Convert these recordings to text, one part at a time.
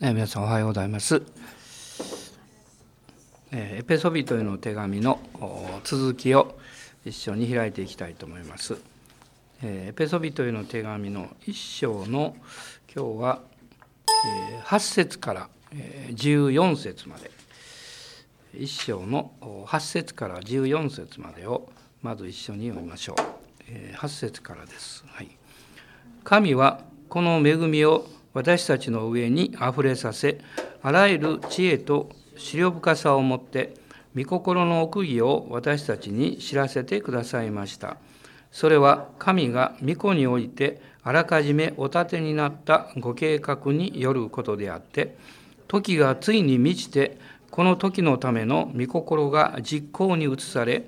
え皆さんおはようございます。えエペソビトへの手紙の続きを一緒に開いていきたいと思います。えエペソビトへの手紙の一章の今日はえ8節から14節まで一章の8節から14節までをまず一緒に読みましょう。8節からです。はい、神はこの恵みを私たちの上にあふれさせあらゆる知恵と思慮深さをもって御心の奥義を私たちに知らせてくださいました。それは神が御子においてあらかじめお立てになったご計画によることであって時がついに満ちてこの時のための御心が実行に移され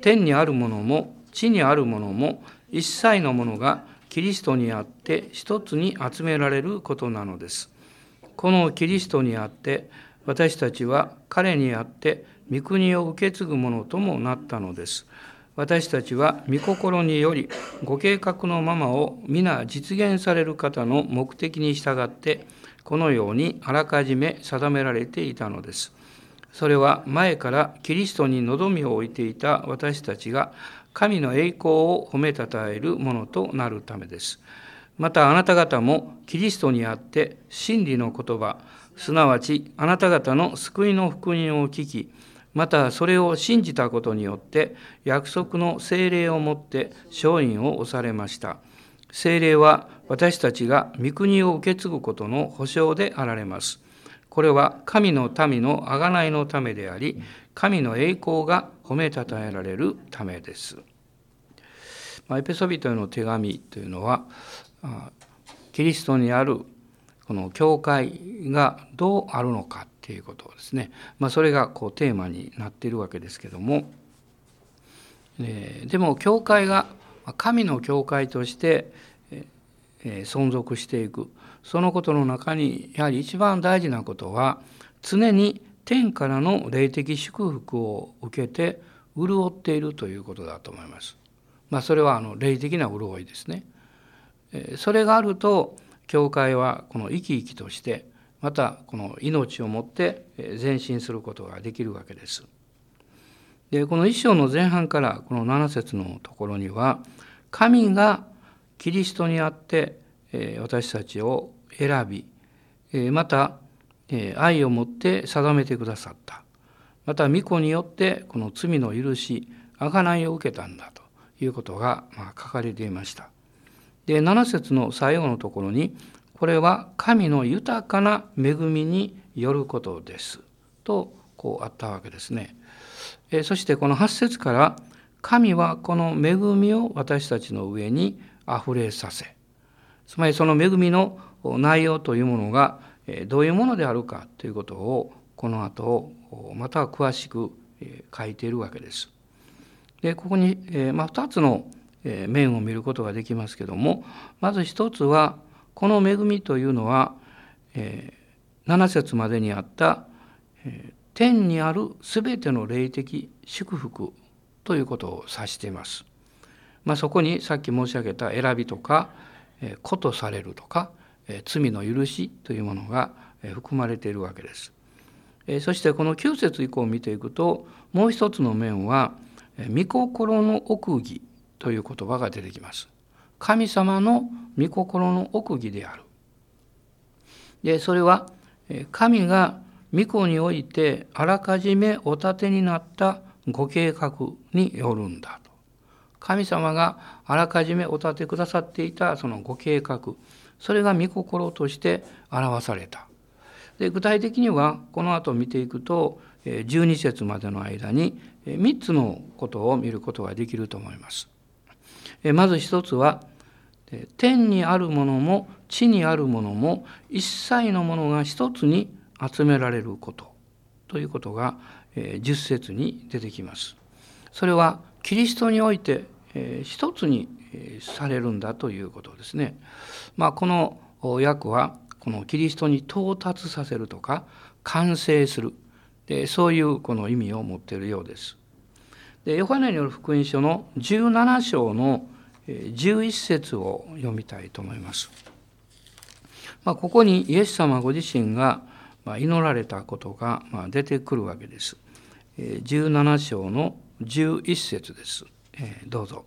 天にあるものも地にあるものも一切のものがキリストにあって一つに集められることなのです。このキリストにあって私たちは彼にあって御国を受け継ぐものともなったのです。私たちは御心によりご計画のままを皆実現される方の目的に従ってこのようにあらかじめ定められていたのです。それは前からキリストに望みを置いていた私たちが神の栄光を褒めたたえるものとなるためです。またあなた方もキリストにあって真理の言葉、すなわちあなた方の救いの福音を聞き、またそれを信じたことによって約束の精霊をもって勝因を押されました。精霊は私たちが御国を受け継ぐことの保証であられます。これは神の民の贖いのためであり、神の栄光が褒めたたえられるためです。エペソビトへの手紙というのはキリストにあるこの教会がどうあるのかっていうことですね、まあ、それがこうテーマになっているわけですけども、えでも教会が神の教会として、え存続していく。そのことの中にやはり一番大事なことは常に天からの霊的祝福を受けて潤っているということだと思います。まあ、それはあの霊的な潤いですね。それがあると教会はこの生き生きとしてまたこの命をもって前進することができるわけです。でこの一章の前半からこの7節のところには神がキリストにあって私たちを選びまた愛をもって定めてくださった。また御子によってこの罪の許し贖いを受けたんだということが書かれていました。で7節の最後のところにこれは神の豊かな恵みによることですとこうあったわけですね。そしてこの8節から神はこの恵みを私たちの上にあふれさせつまりその恵みの内容というものがどういうものであるかということをこの後また詳しく書いているわけです。でここに、まあ、2つの面を見ることができますけどもまず一つはこの恵みというのは7節までにあった天にある全ての霊的祝福ということを指しています。まあ、そこにさっき申し上げた選びとか子とされるとか罪の許しというものが含まれているわけです。そしてこの9節以降を見ていくともう一つの面は「御心の奥義」という言葉が出てきます。神様の御心の奥義である。でそれは神が御子においてあらかじめお立てになったご計画によるんだと。神様があらかじめお立てくださっていたそのご計画それが御心として表された。で具体的にはこの後見ていくと12節までの間に3つのことを見ることができると思います。まず一つは天にあるものも地にあるものも一切のものが一つに集められることということが10節に出てきます。それはキリストにおいて一つにされるんだということですね。まあ、この訳はこのキリストに到達させるとか完成するでそういうこの意味を持っているようです。でヨハネによる福音書の17章の11節を読みたいと思います。まあ、ここにイエス様ご自身が祈られたことが出てくるわけです。17章の11節です。えどうぞ。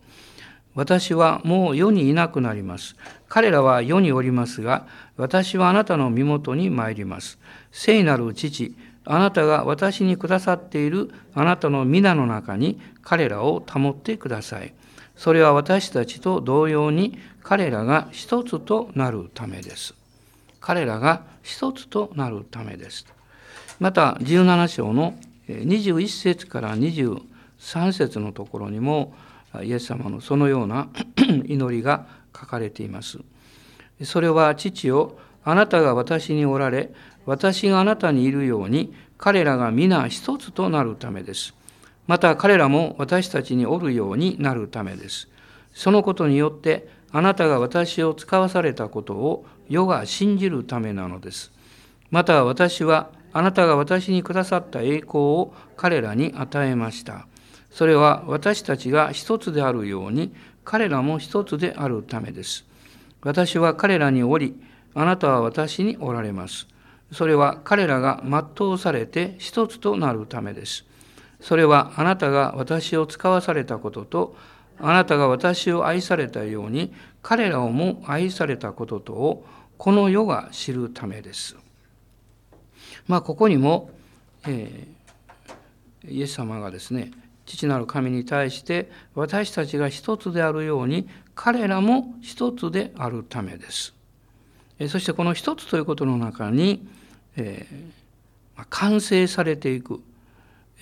私はもう世にいなくなります。彼らは世におりますが、私はあなたの身元に参ります。聖なる父、あなたが私にくださっているあなたの皆の中に彼らを保ってください。それは私たちと同様に彼らが一つとなるためです。彼らが一つとなるためです。また17章の21節から23 3節のところにもイエス様のそのような 祈りが書かれています。それは父をあなたが私におられ私があなたにいるように彼らが皆一つとなるためです。また彼らも私たちにおるようになるためです。そのことによってあなたが私を使わされたことを世が信じるためなのです。また私はあなたが私にくださった栄光を彼らに与えました。それは私たちが一つであるように彼らも一つであるためです。私は彼らにおり、あなたは私におられます。それは彼らが全うされて一つとなるためです。それはあなたが私を使わされたことと、あなたが私を愛されたように、彼らをも愛されたこととを、この世が知るためです。まあ、ここにも、えー、イエス様がですね、父なる神に対して私たちが一つであるように彼らも一つであるためです。そしてこの一つということの中に、えー、完成されていく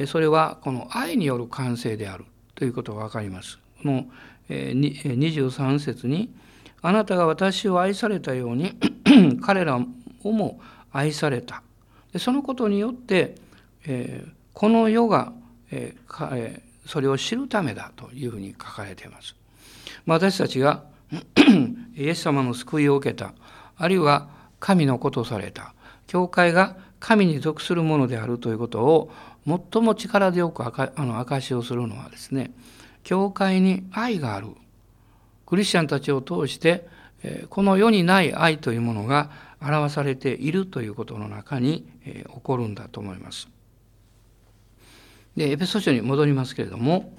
それはこの愛による完成であるということが分かります。この23節に「あなたが私を愛されたように 彼らをも愛された」そのことによって、えこの世が、えそれを知るためだというふうに書かれています。私たちが イエス様の救いを受けたあるいは神の子とされた教会が神に属するものであるということを最も力強くあの証しをするのはですね教会に愛があるクリスチャンたちを通してこの世にない愛というものが表されているということの中に起こるんだと思います。でエペソ書に戻りますけれども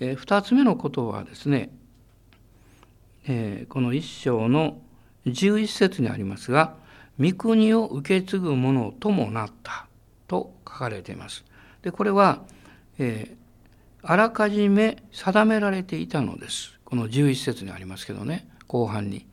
え2つ目のことはですねえこの一章の11節にありますが「御国を受け継ぐ者ともなった」と書かれています。でこれは、えー、あらかじめ定められていたのです。この11節にありますけどね後半に。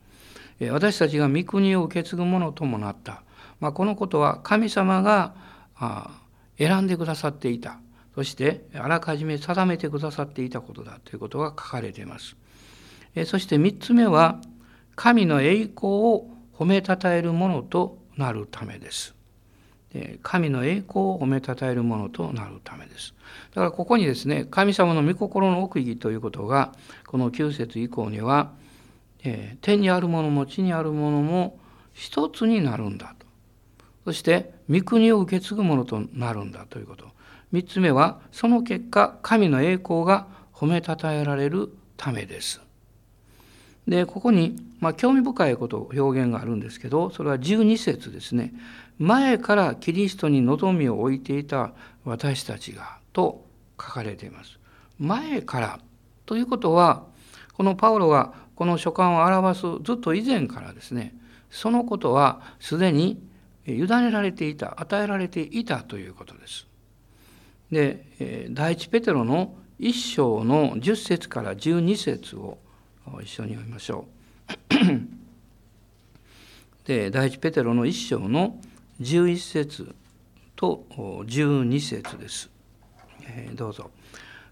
えー、私たちが御国を受け継ぐ者ともなった。まあ、このことは神様があ選んでくださっていた。そしてあらかじめ定めてくださっていたことだということが書かれています。そして3つ目は神の栄光を褒めたたえるものとなるためです。神の栄光を褒めたたえるものとなるためです。だからここにですね、神様の御心の奥義ということが、この9節以降には、天にあるものも地にあるものも一つになるんだと。そして、御国を受け継ぐものとなるんだということ。三つ目は、その結果、神の栄光が褒めたたえられるためです。でここに、まあ、興味深いこと表現があるんですけどそれは12節ですね前からキリストに望みを置いていた私たちがと書かれています。前からということはこのパウロがこの書簡を表すずっと以前からですねそのことはすでに委ねられていた与えられていたということです。で第一ペテロの一章の10節から12節を一緒に読みましょう。で第一ペテロの一章の11節と12節です。どうぞ。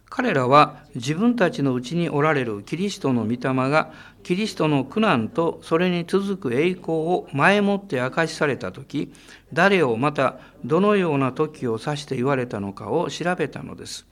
彼らは自分たちのうちにおられるキリストの御霊がキリストの苦難とそれに続く栄光を前もって明かしされた時誰をまたどのような時を指して言われたのかを調べたのです。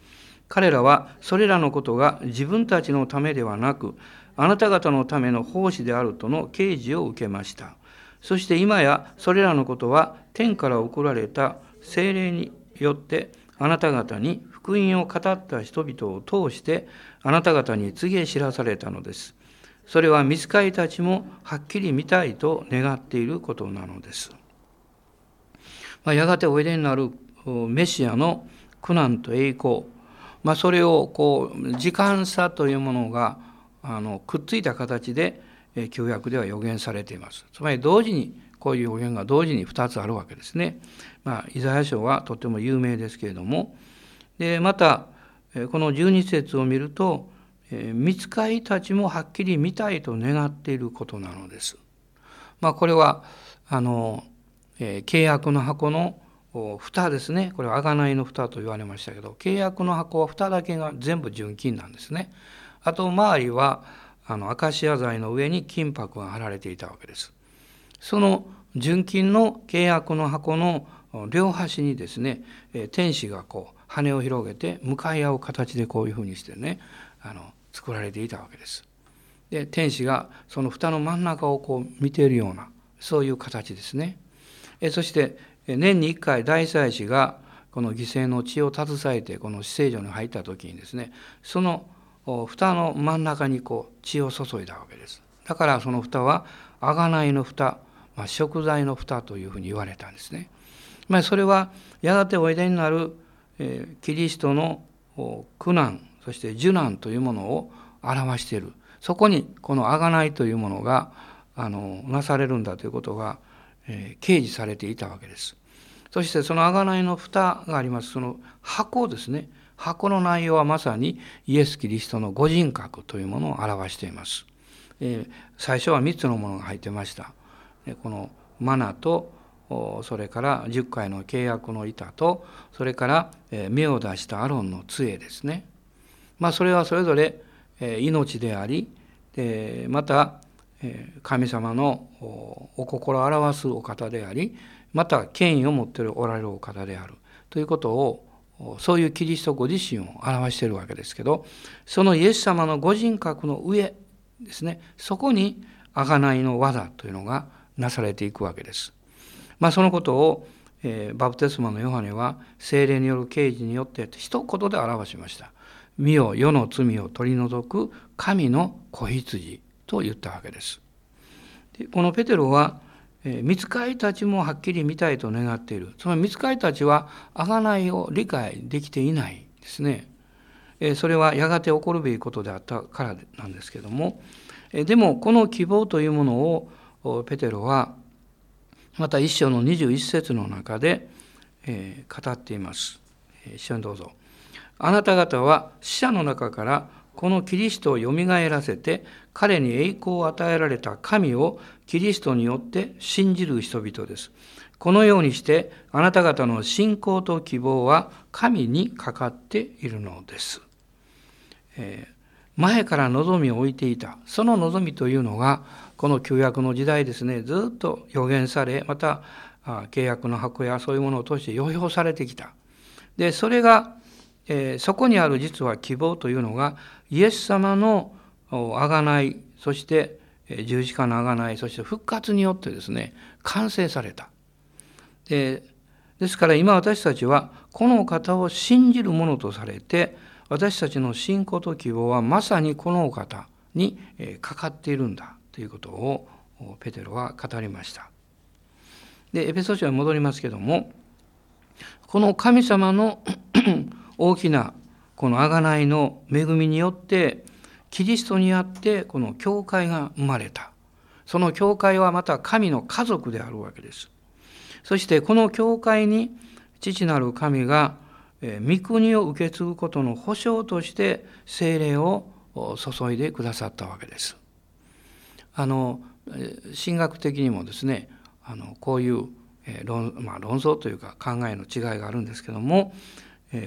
彼らはそれらのことが自分たちのためではなくあなた方のための奉仕であるとの啓示を受けました。そして今やそれらのことは天から送られた精霊によってあなた方に福音を語った人々を通してあなた方に告げ知らされたのです。それは見つかりたちもはっきり見たいと願っていることなのです。まあ、やがておいでになるメシアの苦難と栄光、まあ、それをこう時間差というものがあのくっついた形で旧約では予言されています。つまり同時にこういう予言が同時に2つあるわけですね。まあ、イザヤ書はとても有名ですけれどもでまたこの12節を見ると見つかりたちもはっきり見たいと願っていることなのです。まあ、これはあの、えー、契約の箱の蓋ですねこれは贖いの蓋と言われましたけど契約の箱は蓋だけが全部純金なんですね。あと周りはあのアカシア材の上に金箔が貼られていたわけです。その純金の契約の箱の両端にですね天使がこう羽を広げて向かい合う形でこういうふうにしてねあの作られていたわけです。で天使がその蓋の真ん中をこう見ているようなそういう形ですね。えそして年に1回大祭司がこの犠牲の血を携えてこの死聖所に入った時にですねその蓋の真ん中にこう血を注いだわけです。だからその蓋は贖いの蓋、まあ、食材の蓋というふうに言われたんですね。まあ、それはやがておいでになる、えキリストの苦難そして受難というものを表しているそこにこの贖いというものがあのなされるんだということが、えー、掲示されていたわけです。そしてその贖いの蓋がありますその箱ですね箱の内容はまさにイエス・キリストのご人格というものを表しています。えー、最初は3つのものが入ってました。このマナとそれから10回の契約の板とそれから目を出したアロンの杖ですね。まあ、それはそれぞれ命でありまた神様のお心を表すお方でありまた権威を持っておられるお方であるということをそういうキリストご自身を表しているわけですけどそのイエス様のご人格の上ですねそこに贖いの技というのがなされていくわけです。まあ、そのことを、えー、バプテスマのヨハネは精霊による啓示によって一言で表しました。身を世の罪を取り除く神の子羊と言ったわけです。でこのペテロは見つかりたちもはっきり見たいと願っているつまり見つかりたちは贖いを理解できていないですねそれはやがて起こるべきことであったからなんですけどもでもこの希望というものをペテロはまた一章の21節の中で語っています一緒にどうぞあなた方は死者の中からこのキリストをよみがえらせて彼に栄光を与えられた神をキリストによって信じる人々です。このようにしてあなた方の信仰と希望は神にかかっているのです。えー、前から望みを置いていたその望みというのがこの旧約の時代ですねずっと予言されまた契約の箱やそういうものを通して予表されてきた。でそれがえー、そこにある実は希望というのがイエス様の贖いそして十字架の贖いそして復活によってですね完成された。でですから今私たちはこの方を信じるものとされて私たちの信仰と希望はまさにこのお方にかかっているんだということをペテロは語りました。でエペソ書に戻りますけどもこの神様の 大きなこの贖いの恵みによってキリストにあってこの教会が生まれたその教会はまた神の家族であるわけですそしてこの教会に父なる神が御国を受け継ぐことの保証として精霊を注いでくださったわけです。あの神学的にもですねあのこういう論,、まあ、論争というか考えの違いがあるんですけども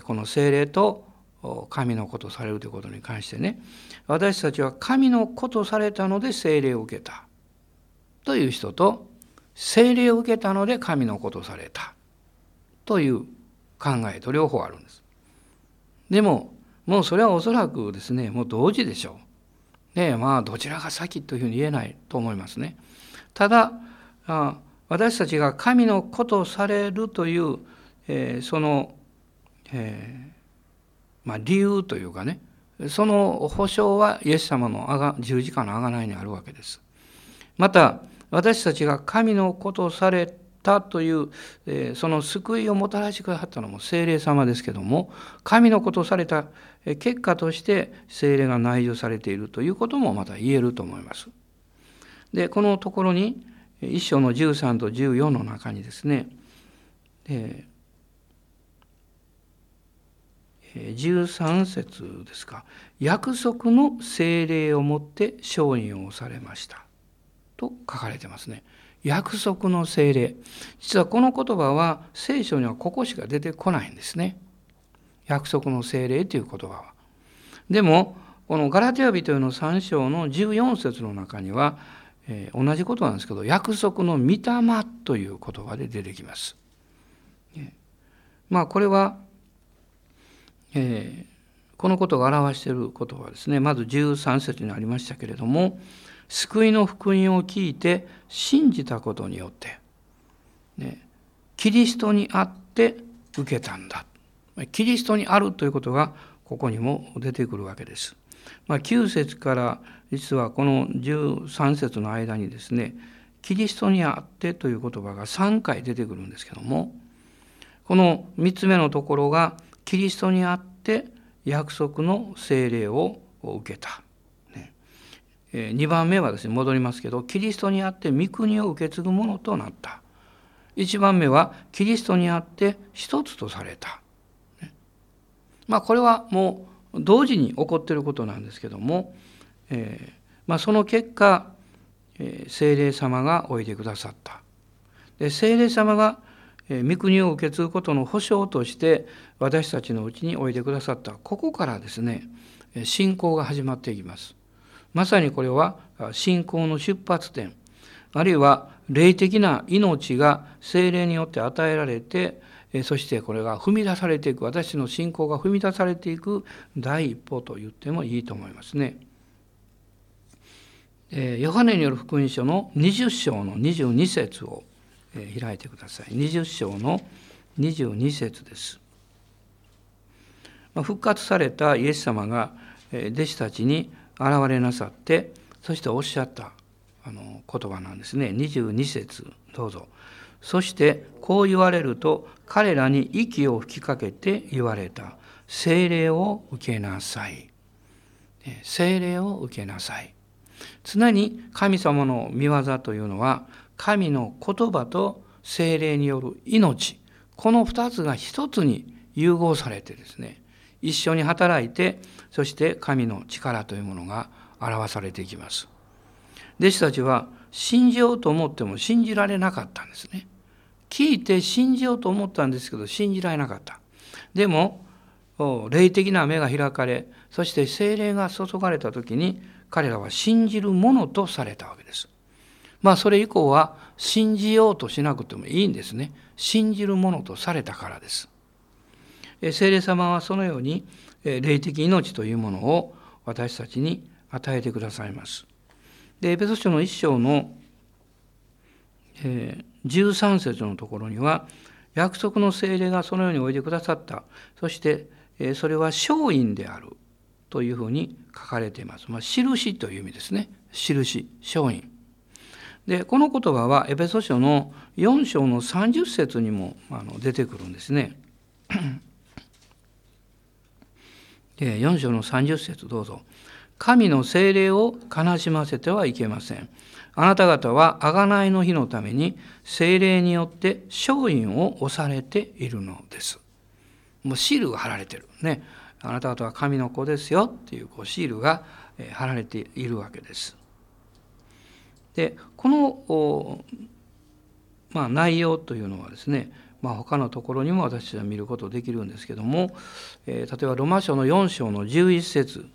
この精霊と神のことされるということに関してね私たちは神のことされたので精霊を受けたという人と精霊を受けたので神のことされたという考えと両方あるんです。でももうそれはおそらくですねもう同時でしょう。ねまあどちらが先というふうに言えないと思いますね。ただ私たちが神のことされるという、えー、そのえー、まあ、理由というかねその保証はイエス様の十字架の贖いにあるわけです。また私たちが神のことをされたという、えその救いをもたらしてくださったのも精霊様ですけども神のことをされた結果として精霊が内助されているということもまた言えると思います。でこのところに一章の13と14の中にですね、え13節ですか約束の精霊をもって承認をされましたと書かれてますね。約束の精霊実はこの言葉は聖書にはここしか出てこないんですね。約束の精霊という言葉は。でもこのガラテヤ人への3章の14節の中には、えー、同じことなんですけど約束の御霊という言葉で出てきます。ねまあこれはえー、このことが表していることはですねまず13節にありましたけれども救いの福音を聞いて信じたことによって、ね、キリストにあって受けたんだキリストにあるということがここにも出てくるわけです。まあ、9節から実はこの13節の間にですねキリストにあってという言葉が3回出てくるんですけどもこの3つ目のところがキリストにあって約束の聖霊を受けた。2番目はですね戻りますけどキリストにあって御国を受け継ぐものとなった。1番目はキリストにあって一つとされた。まあこれはもう同時に起こっていることなんですけども、えー、まあ、その結果、えー、聖霊様がおいでくださった。で聖霊様が御国を受け継ぐことの保証として私たちのうちにおいでくださったここからですね信仰が始まっていきますまさにこれは信仰の出発点あるいは霊的な命が精霊によって与えられてそしてこれが踏み出されていく私の信仰が踏み出されていく第一歩と言ってもいいと思いますね。ヨハネによる福音書の20章の22節を開いてください20章の22節です復活されたイエス様が弟子たちに現れなさってそしておっしゃったあの言葉なんですね。22節どうぞ。そしてこう言われると彼らに息を吹きかけて言われた。精霊を受けなさい。精霊を受けなさい。常に神様の御業というのは神の言葉と精霊による命。この2つが一つに融合されてですね一緒に働いてそして神の力というものが表されていきます弟子たちは信じようと思っても信じられなかったんですね聞いて信じようと思ったんですけど信じられなかったでも霊的な目が開かれそして精霊が注がれた時に彼らは信じるものとされたわけですまあそれ以降は信じようとしなくてもいいんですね。信じるものとされたからです。聖霊様はそのように霊的命というものを私たちに与えてくださいます。で、エペソ書の一章の13節のところには、約束の聖霊がそのようにおいでくださった。そして、それは勝因であるというふうに書かれています。まあ、印という意味ですね。印、勝因。でこの言葉はエペソ書の4章の30節にも出てくるんですね。4章の30節どうぞ。神の精霊を悲しませてはいけません。あなた方は贖いの日のために精霊によって勝因を押されているのです。もうシールが貼られてるね。あなた方は神の子ですよっていうこうシールが貼られているわけです。でこの、まあ、内容というのはですね、まあ、他のところにも私は見ることできるんですけども、えー、例えばロマ書の4章の11節、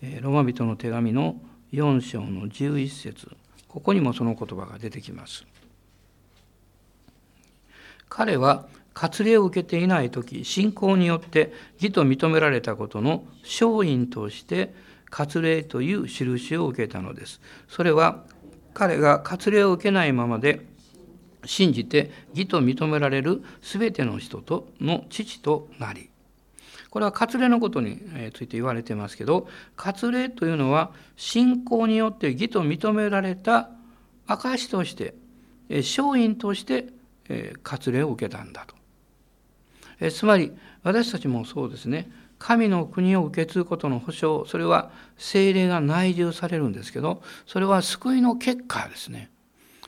えー、ロマ人の手紙の4章の11節ここにもその言葉が出てきます。彼は割礼を受けていない時信仰によって義と認められたことの勝因として割礼という印を受けたのです。それは彼が割礼を受けないままで信じて義と認められる全ての人との父となりこれは割礼のことについて言われてますけど割礼というのは信仰によって義と認められた証として勝因として割礼を受けたんだと。つまり私たちもそうですね神の国を受け継ぐことの保証それは精霊が内住されるんですけどそれは救いの結果ですね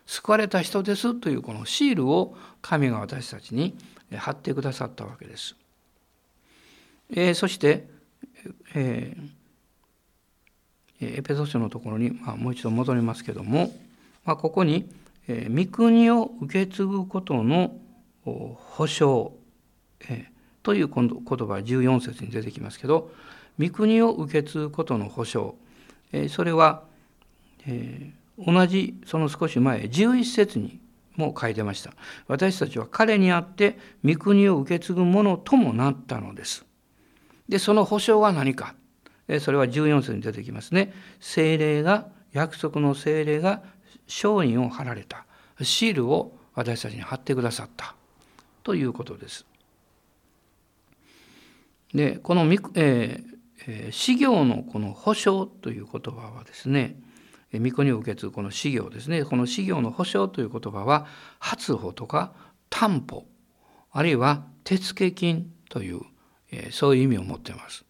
救われた人ですというこのシールを神が私たちに貼ってくださったわけです。えー、そして、えー、エペソ書のところに、まあ、もう一度戻りますけども、まあ、ここに、えー、御国を受け継ぐことの保証、えー、という言葉は14節に出てきますけど御国を受け継ぐことの保証、えー、それは、えー、同じその少し前11節にも書いてました。私たちは彼にあって御国を受け継ぐものともなったのです。でその保証は何か。それは14節に出てきますね。精霊が約束の精霊が勝因を貼られた。シールを私たちに貼ってくださった。ということです。でこの、えー、修行のこの保証という言葉はですね御子に受け継ぐこの修行ですねこの修行の保証という言葉は発保とか担保あるいは手付金という、そういう意味を持っています。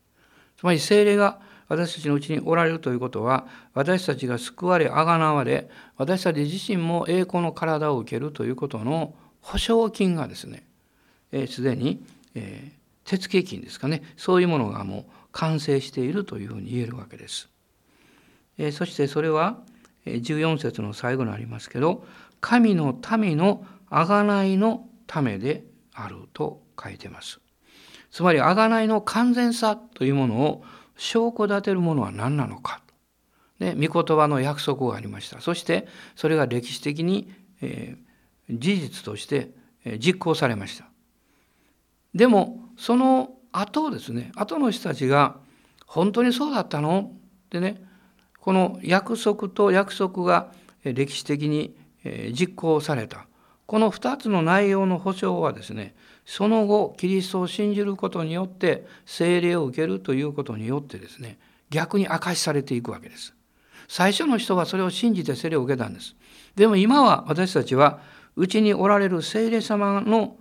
つまり精霊が私たちのうちにおられるということは私たちが救われあがなわれ私たち自身も栄光の体を受けるということの保証金がですねすで、えー、に、えー、手付金ですかねそういうものがもう完成しているというふうに言えるわけです。そしてそれは14節の最後にありますけど神の民の贖いのためであると書いてます。つまり贖いの完全さというものを証拠立てるものは何なのか。で御言葉の約束がありました。そしてそれが歴史的に、えー、事実として、え実行されました。でもその後ですね後の人たちが本当にそうだったの？ってねこの約束と約束が歴史的に実行されたこの2つの内容の保証はですねその後キリストを信じることによって聖霊を受けるということによってですね逆に明かしされていくわけです。最初の人はそれを信じて聖霊を受けたんです。でも今は私たちはうちにおられる聖霊様の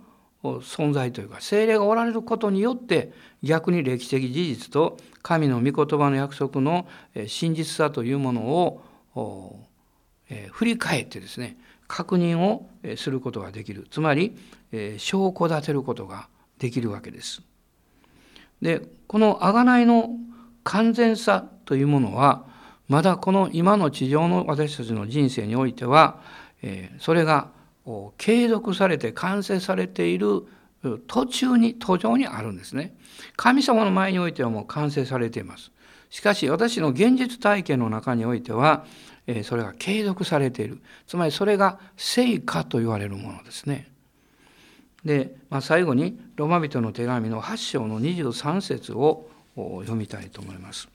存在というか精霊がおられることによって逆に歴史的事実と神の御言葉の約束の真実さというものを振り返ってですね確認をすることができるつまり証拠立てることができるわけです。でこの贖いの完全さというものはまだこの今の地上の私たちの人生においてはそれが継続されて完成されている途中に途上にあるんですね。神様の前においてはもう完成されています。しかし私の現実体験の中においてはそれが継続されているつまりそれが成果と言われるものですね。で、まあ、最後にロマ人の手紙の8章の23節を読みたいと思います。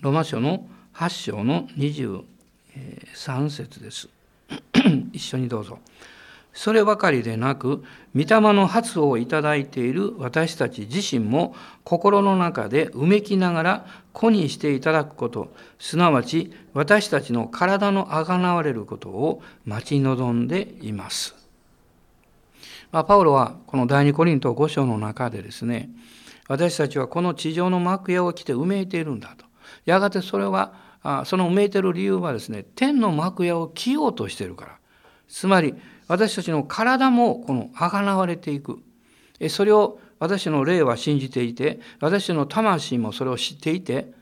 ロマ書の8章の23節です。一緒にどうぞ。そればかりでなく、御霊の発をいただいている私たち自身も心の中でうめきながら子にしていただくこと、すなわち私たちの体のあがなわれることを待ち望んでいます。まあ、パウロはこの第二コリント5章の中でですね、私たちはこの地上の幕屋を着てうめいているんだと。やがてそれはあその埋めてる理由はですね天の幕屋を着ようとしてるからつまり私たちの体もこのあがなわれていくそれを私の霊は信じていて私の魂もそれを知っていて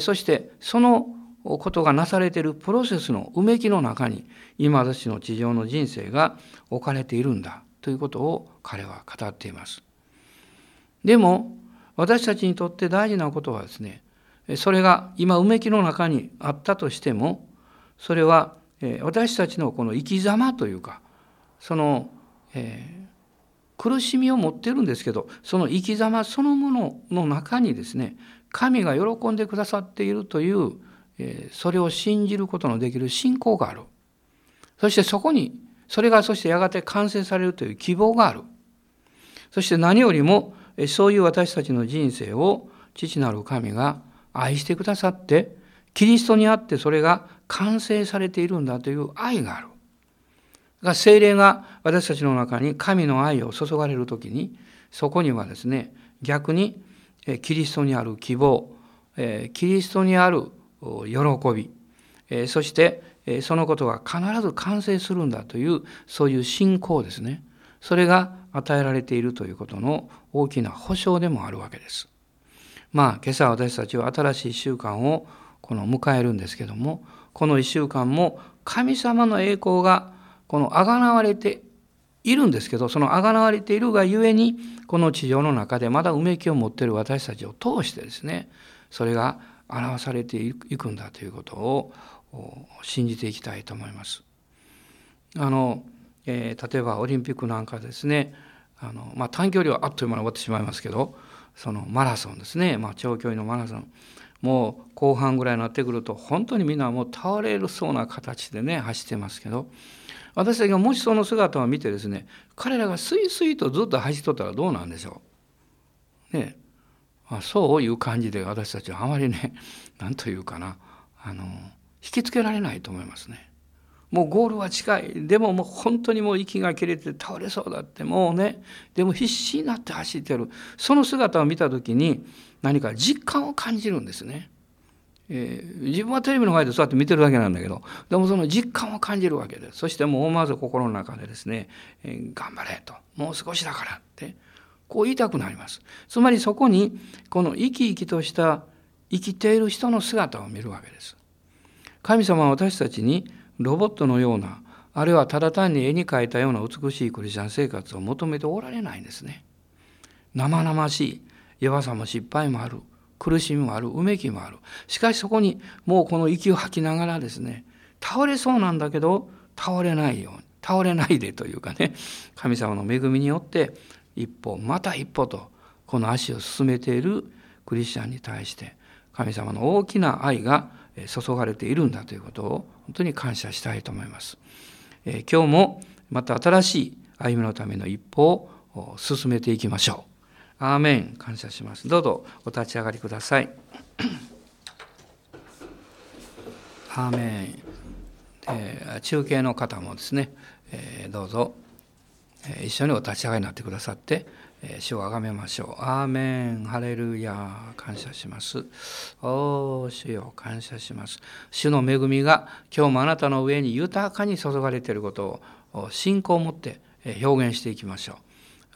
そしてそのことがなされているプロセスのうめきの中に今私の地上の人生が置かれているんだということを彼は語っています。でも私たちにとって大事なことはですねそれが今うめきの中にあったとしてもそれは私たちのこの生き様というかその、えー、苦しみを持ってるんですけどその生き様そのものの中にですね神が喜んでくださっているという、えー、それを信じることのできる信仰がある。そしてそこにそれがそしてやがて完成されるという希望がある。そして何よりもそういう私たちの人生を父なる神が愛してくださってキリストにあってそれが完成されているんだという愛がある。が精霊が私たちの中に神の愛を注がれる時にそこにはですね逆にキリストにある希望キリストにある喜びそしてそのことが必ず完成するんだというそういう信仰ですねそれが与えられているということの大きな保証でもあるわけです。まあ今朝私たちは新しい1週間をこの迎えるんですけどもこの1週間も神様の栄光がこのあがなわれているんですけどそのあがなわれているがゆえにこの地上の中でまだうめきを持っている私たちを通してですねそれが表されていくんだということを信じていきたいと思います。あのえー、例えばオリンピックなんかですねあの、まあ、短距離はあっという間に終わってしまいますけどそのマラソンですね、まあ、長距離のマラソンもう後半ぐらいになってくると本当にみんなもう倒れるそうな形でね走ってますけど私たちがもしその姿を見てですね彼らがスイスイとずっと走っとったらどうなんでしょう。ねあそういう感じで私たちはあまりね何というかなあの引きつけられないと思いますね。もうゴールは近い。でももう本当にもう息が切れて倒れそうだってもうね。でも必死になって走ってる。その姿を見た時に何か実感を感じるんですね。えー、自分はテレビの前でそうやって見てるだけなんだけどでもその実感を感じるわけですそしてもう思わず心の中でですね「えー、頑張れ」と「もう少しだから」ってこう言いたくなります。つまりそこにこの生き生きとした生きている人の姿を見るわけです。神様は私たちにロボットのようなあるいはただ単に絵に描いたような美しいクリスチャン生活を求めておられないんですね。生々しい弱さも失敗もある苦しみもあるうめきもあるしかしそこにもうこの息を吐きながらですね倒れそうなんだけど倒れないように倒れないでというかね神様の恵みによって一歩また一歩とこの足を進めているクリスチャンに対して神様の大きな愛が注がれているんだということを本当に感謝したいと思います。え今日もまた新しい歩みのための一歩を進めていきましょう。アーメン感謝します。どうぞお立ち上がりください。アーメン、えー、中継の方もですね、えー、どうぞ、えー、一緒にお立ち上がりになってくださって主をあがめましょう。アーメン、ハレルヤ、感謝します。おー、主よ、感謝します。主の恵みが今日もあなたの上に豊かに注がれていることを信仰を持って表現していきましょう。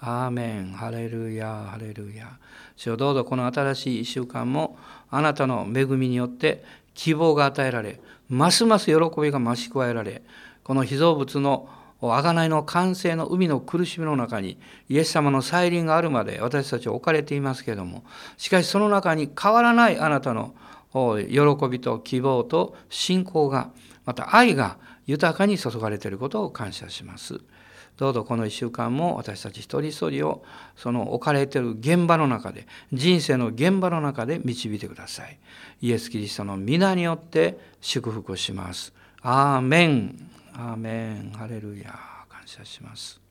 アーメン、ハレルヤ、ハレルヤ。主よ、どうぞこの新しい一週間もあなたの恵みによって希望が与えられ、ますます喜びが増し加えられ、この被造物の贖いの完成の海の苦しみの中にイエス様の再臨があるまで私たちは置かれていますけれどもしかしその中に変わらないあなたの喜びと希望と信仰がまた愛が豊かに注がれていることを感謝します。どうぞこの1週間も私たち一人一人をその置かれている現場の中で人生の現場の中で導いてください。イエス・キリストの皆によって祝福します。アーメンアーメンハレルヤ感謝します